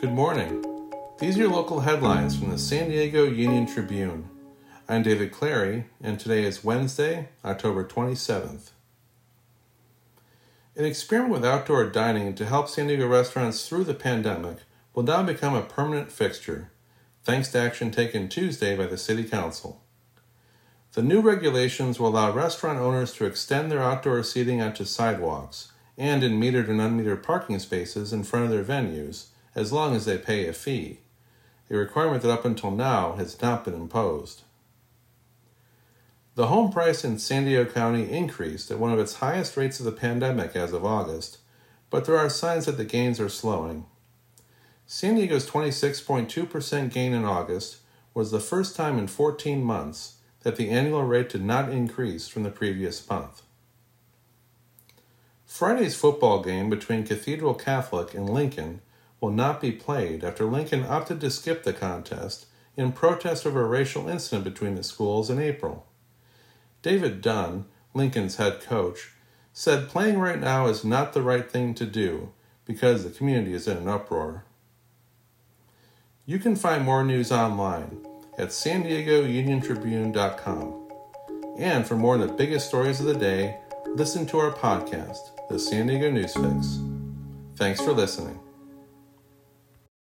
Good morning. These are your local headlines from the San Diego Union Tribune. I'm David Clary, and today is Wednesday, October 27th. An experiment with outdoor dining to help San Diego restaurants through the pandemic will now become a permanent fixture, thanks to action taken Tuesday by the City Council. The new regulations will allow restaurant owners to extend their outdoor seating onto sidewalks and in metered and unmetered parking spaces in front of their venues, as long as they pay a fee, a requirement that up until now has not been imposed. The home price in San Diego County increased at one of its highest rates of the pandemic as of August, but there are signs that the gains are slowing. San Diego's 26.2% gain in August was the first time in 14 months that the annual rate did not increase from the previous month. Friday's football game between Cathedral Catholic and Lincoln will not be played after Lincoln opted to skip the contest in protest over a racial incident between the schools in April. David Dunn, Lincoln's head coach, said playing right now is not the right thing to do because the community is in an uproar. You can find more news online at san diego union tribune.com. And for more of the biggest stories of the day, listen to our podcast, The San Diego News Fix. Thanks for listening.